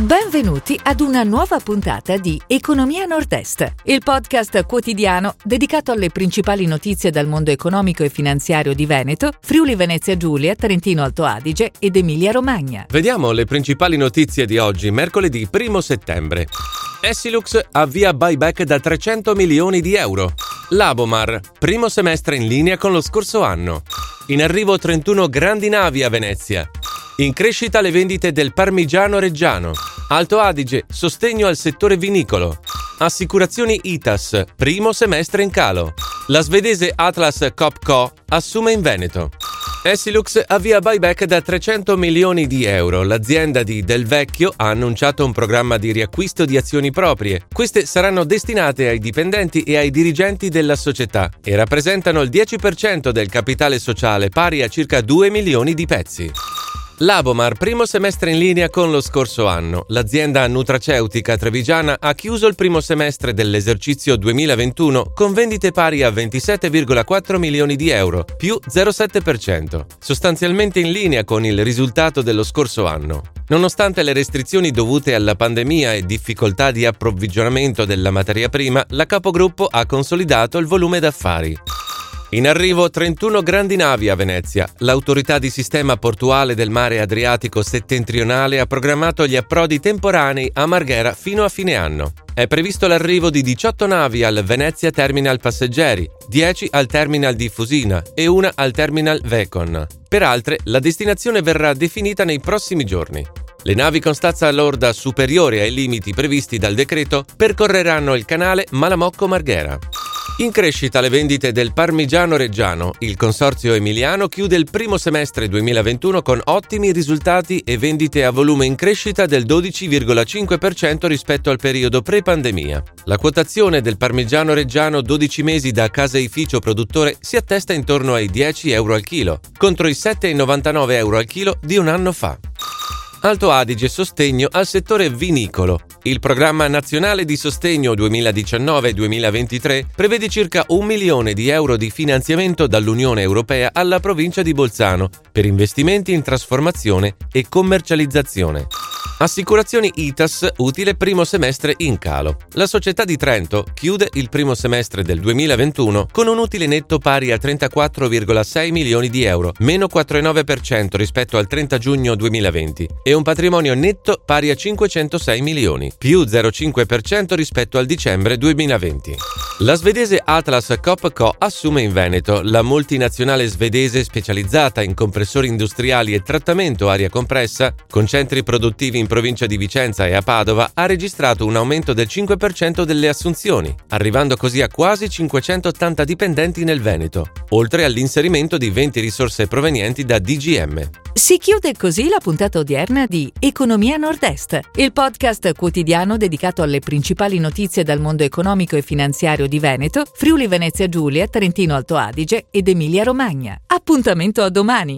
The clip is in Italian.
Benvenuti ad una nuova puntata di Economia Nord-Est, il podcast quotidiano dedicato alle principali notizie dal mondo economico e finanziario di Veneto, Friuli Venezia Giulia, Trentino Alto Adige ed Emilia Romagna. Vediamo le principali notizie di oggi, mercoledì 1 settembre. Essilux avvia buyback da 300 milioni di euro. Labomar, primo semestre in linea con lo scorso anno. In arrivo 31 grandi navi a Venezia. In crescita le vendite del Parmigiano Reggiano. Alto Adige, sostegno al settore vinicolo. Assicurazioni ITAS, primo semestre in calo. La svedese Atlas Copco assume in Veneto. Essilux avvia buyback da 300 milioni di euro. L'azienda di Del Vecchio ha annunciato un programma di riacquisto di azioni proprie. Queste saranno destinate ai dipendenti e ai dirigenti della società e rappresentano il 10% del capitale sociale pari a circa 2 milioni di pezzi. Labomar, primo semestre in linea con lo scorso anno. L'azienda nutraceutica trevigiana ha chiuso il primo semestre dell'esercizio 2021 con vendite pari a 27,4 milioni di euro, più 0,7%, sostanzialmente in linea con il risultato dello scorso anno. Nonostante le restrizioni dovute alla pandemia e difficoltà di approvvigionamento della materia prima, la capogruppo ha consolidato il volume d'affari. In arrivo 31 grandi navi a Venezia. L'autorità di sistema portuale del mare Adriatico settentrionale ha programmato gli approdi temporanei a Marghera fino a fine anno. È previsto l'arrivo di 18 navi al Venezia Terminal Passeggeri, 10 al Terminal di Fusina e una al Terminal Vecon. Per altre, la destinazione verrà definita nei prossimi giorni. Le navi con stazza lorda superiore ai limiti previsti dal decreto percorreranno il canale Malamocco-Marghera. In crescita le vendite del Parmigiano Reggiano. Il consorzio emiliano chiude il primo semestre 2021 con ottimi risultati e vendite a volume in crescita del 12,5% rispetto al periodo pre-pandemia. La quotazione del Parmigiano Reggiano 12 mesi da caseificio produttore si attesta intorno ai 10 euro al chilo, contro i 7,99 euro al chilo di un anno fa. Alto Adige sostegno al settore vinicolo. Il programma nazionale di sostegno 2019-2023 prevede circa un milione di euro di finanziamento dall'Unione Europea alla provincia di Bolzano per investimenti in trasformazione e commercializzazione. Assicurazioni ITAS utile primo semestre in calo. La società di Trento chiude il primo semestre del 2021 con un utile netto pari a 34,6 milioni di euro, meno 4,9% rispetto al 30 giugno 2020, e un patrimonio netto pari a 506 milioni, più 0,5% rispetto al dicembre 2020. La svedese Atlas Copco assume in Veneto. La multinazionale svedese specializzata in compressori industriali e trattamento aria compressa, con centri produttivi in provincia di Vicenza e a Padova, ha registrato un aumento del 5% delle assunzioni, arrivando così a quasi 580 dipendenti nel Veneto, oltre all'inserimento di 20 risorse provenienti da DGM. Si chiude così la puntata odierna di Economia Nord-Est, il podcast quotidiano dedicato alle principali notizie dal mondo economico e finanziario di Veneto, Friuli Venezia Giulia, Trentino Alto Adige ed Emilia Romagna. Appuntamento a domani!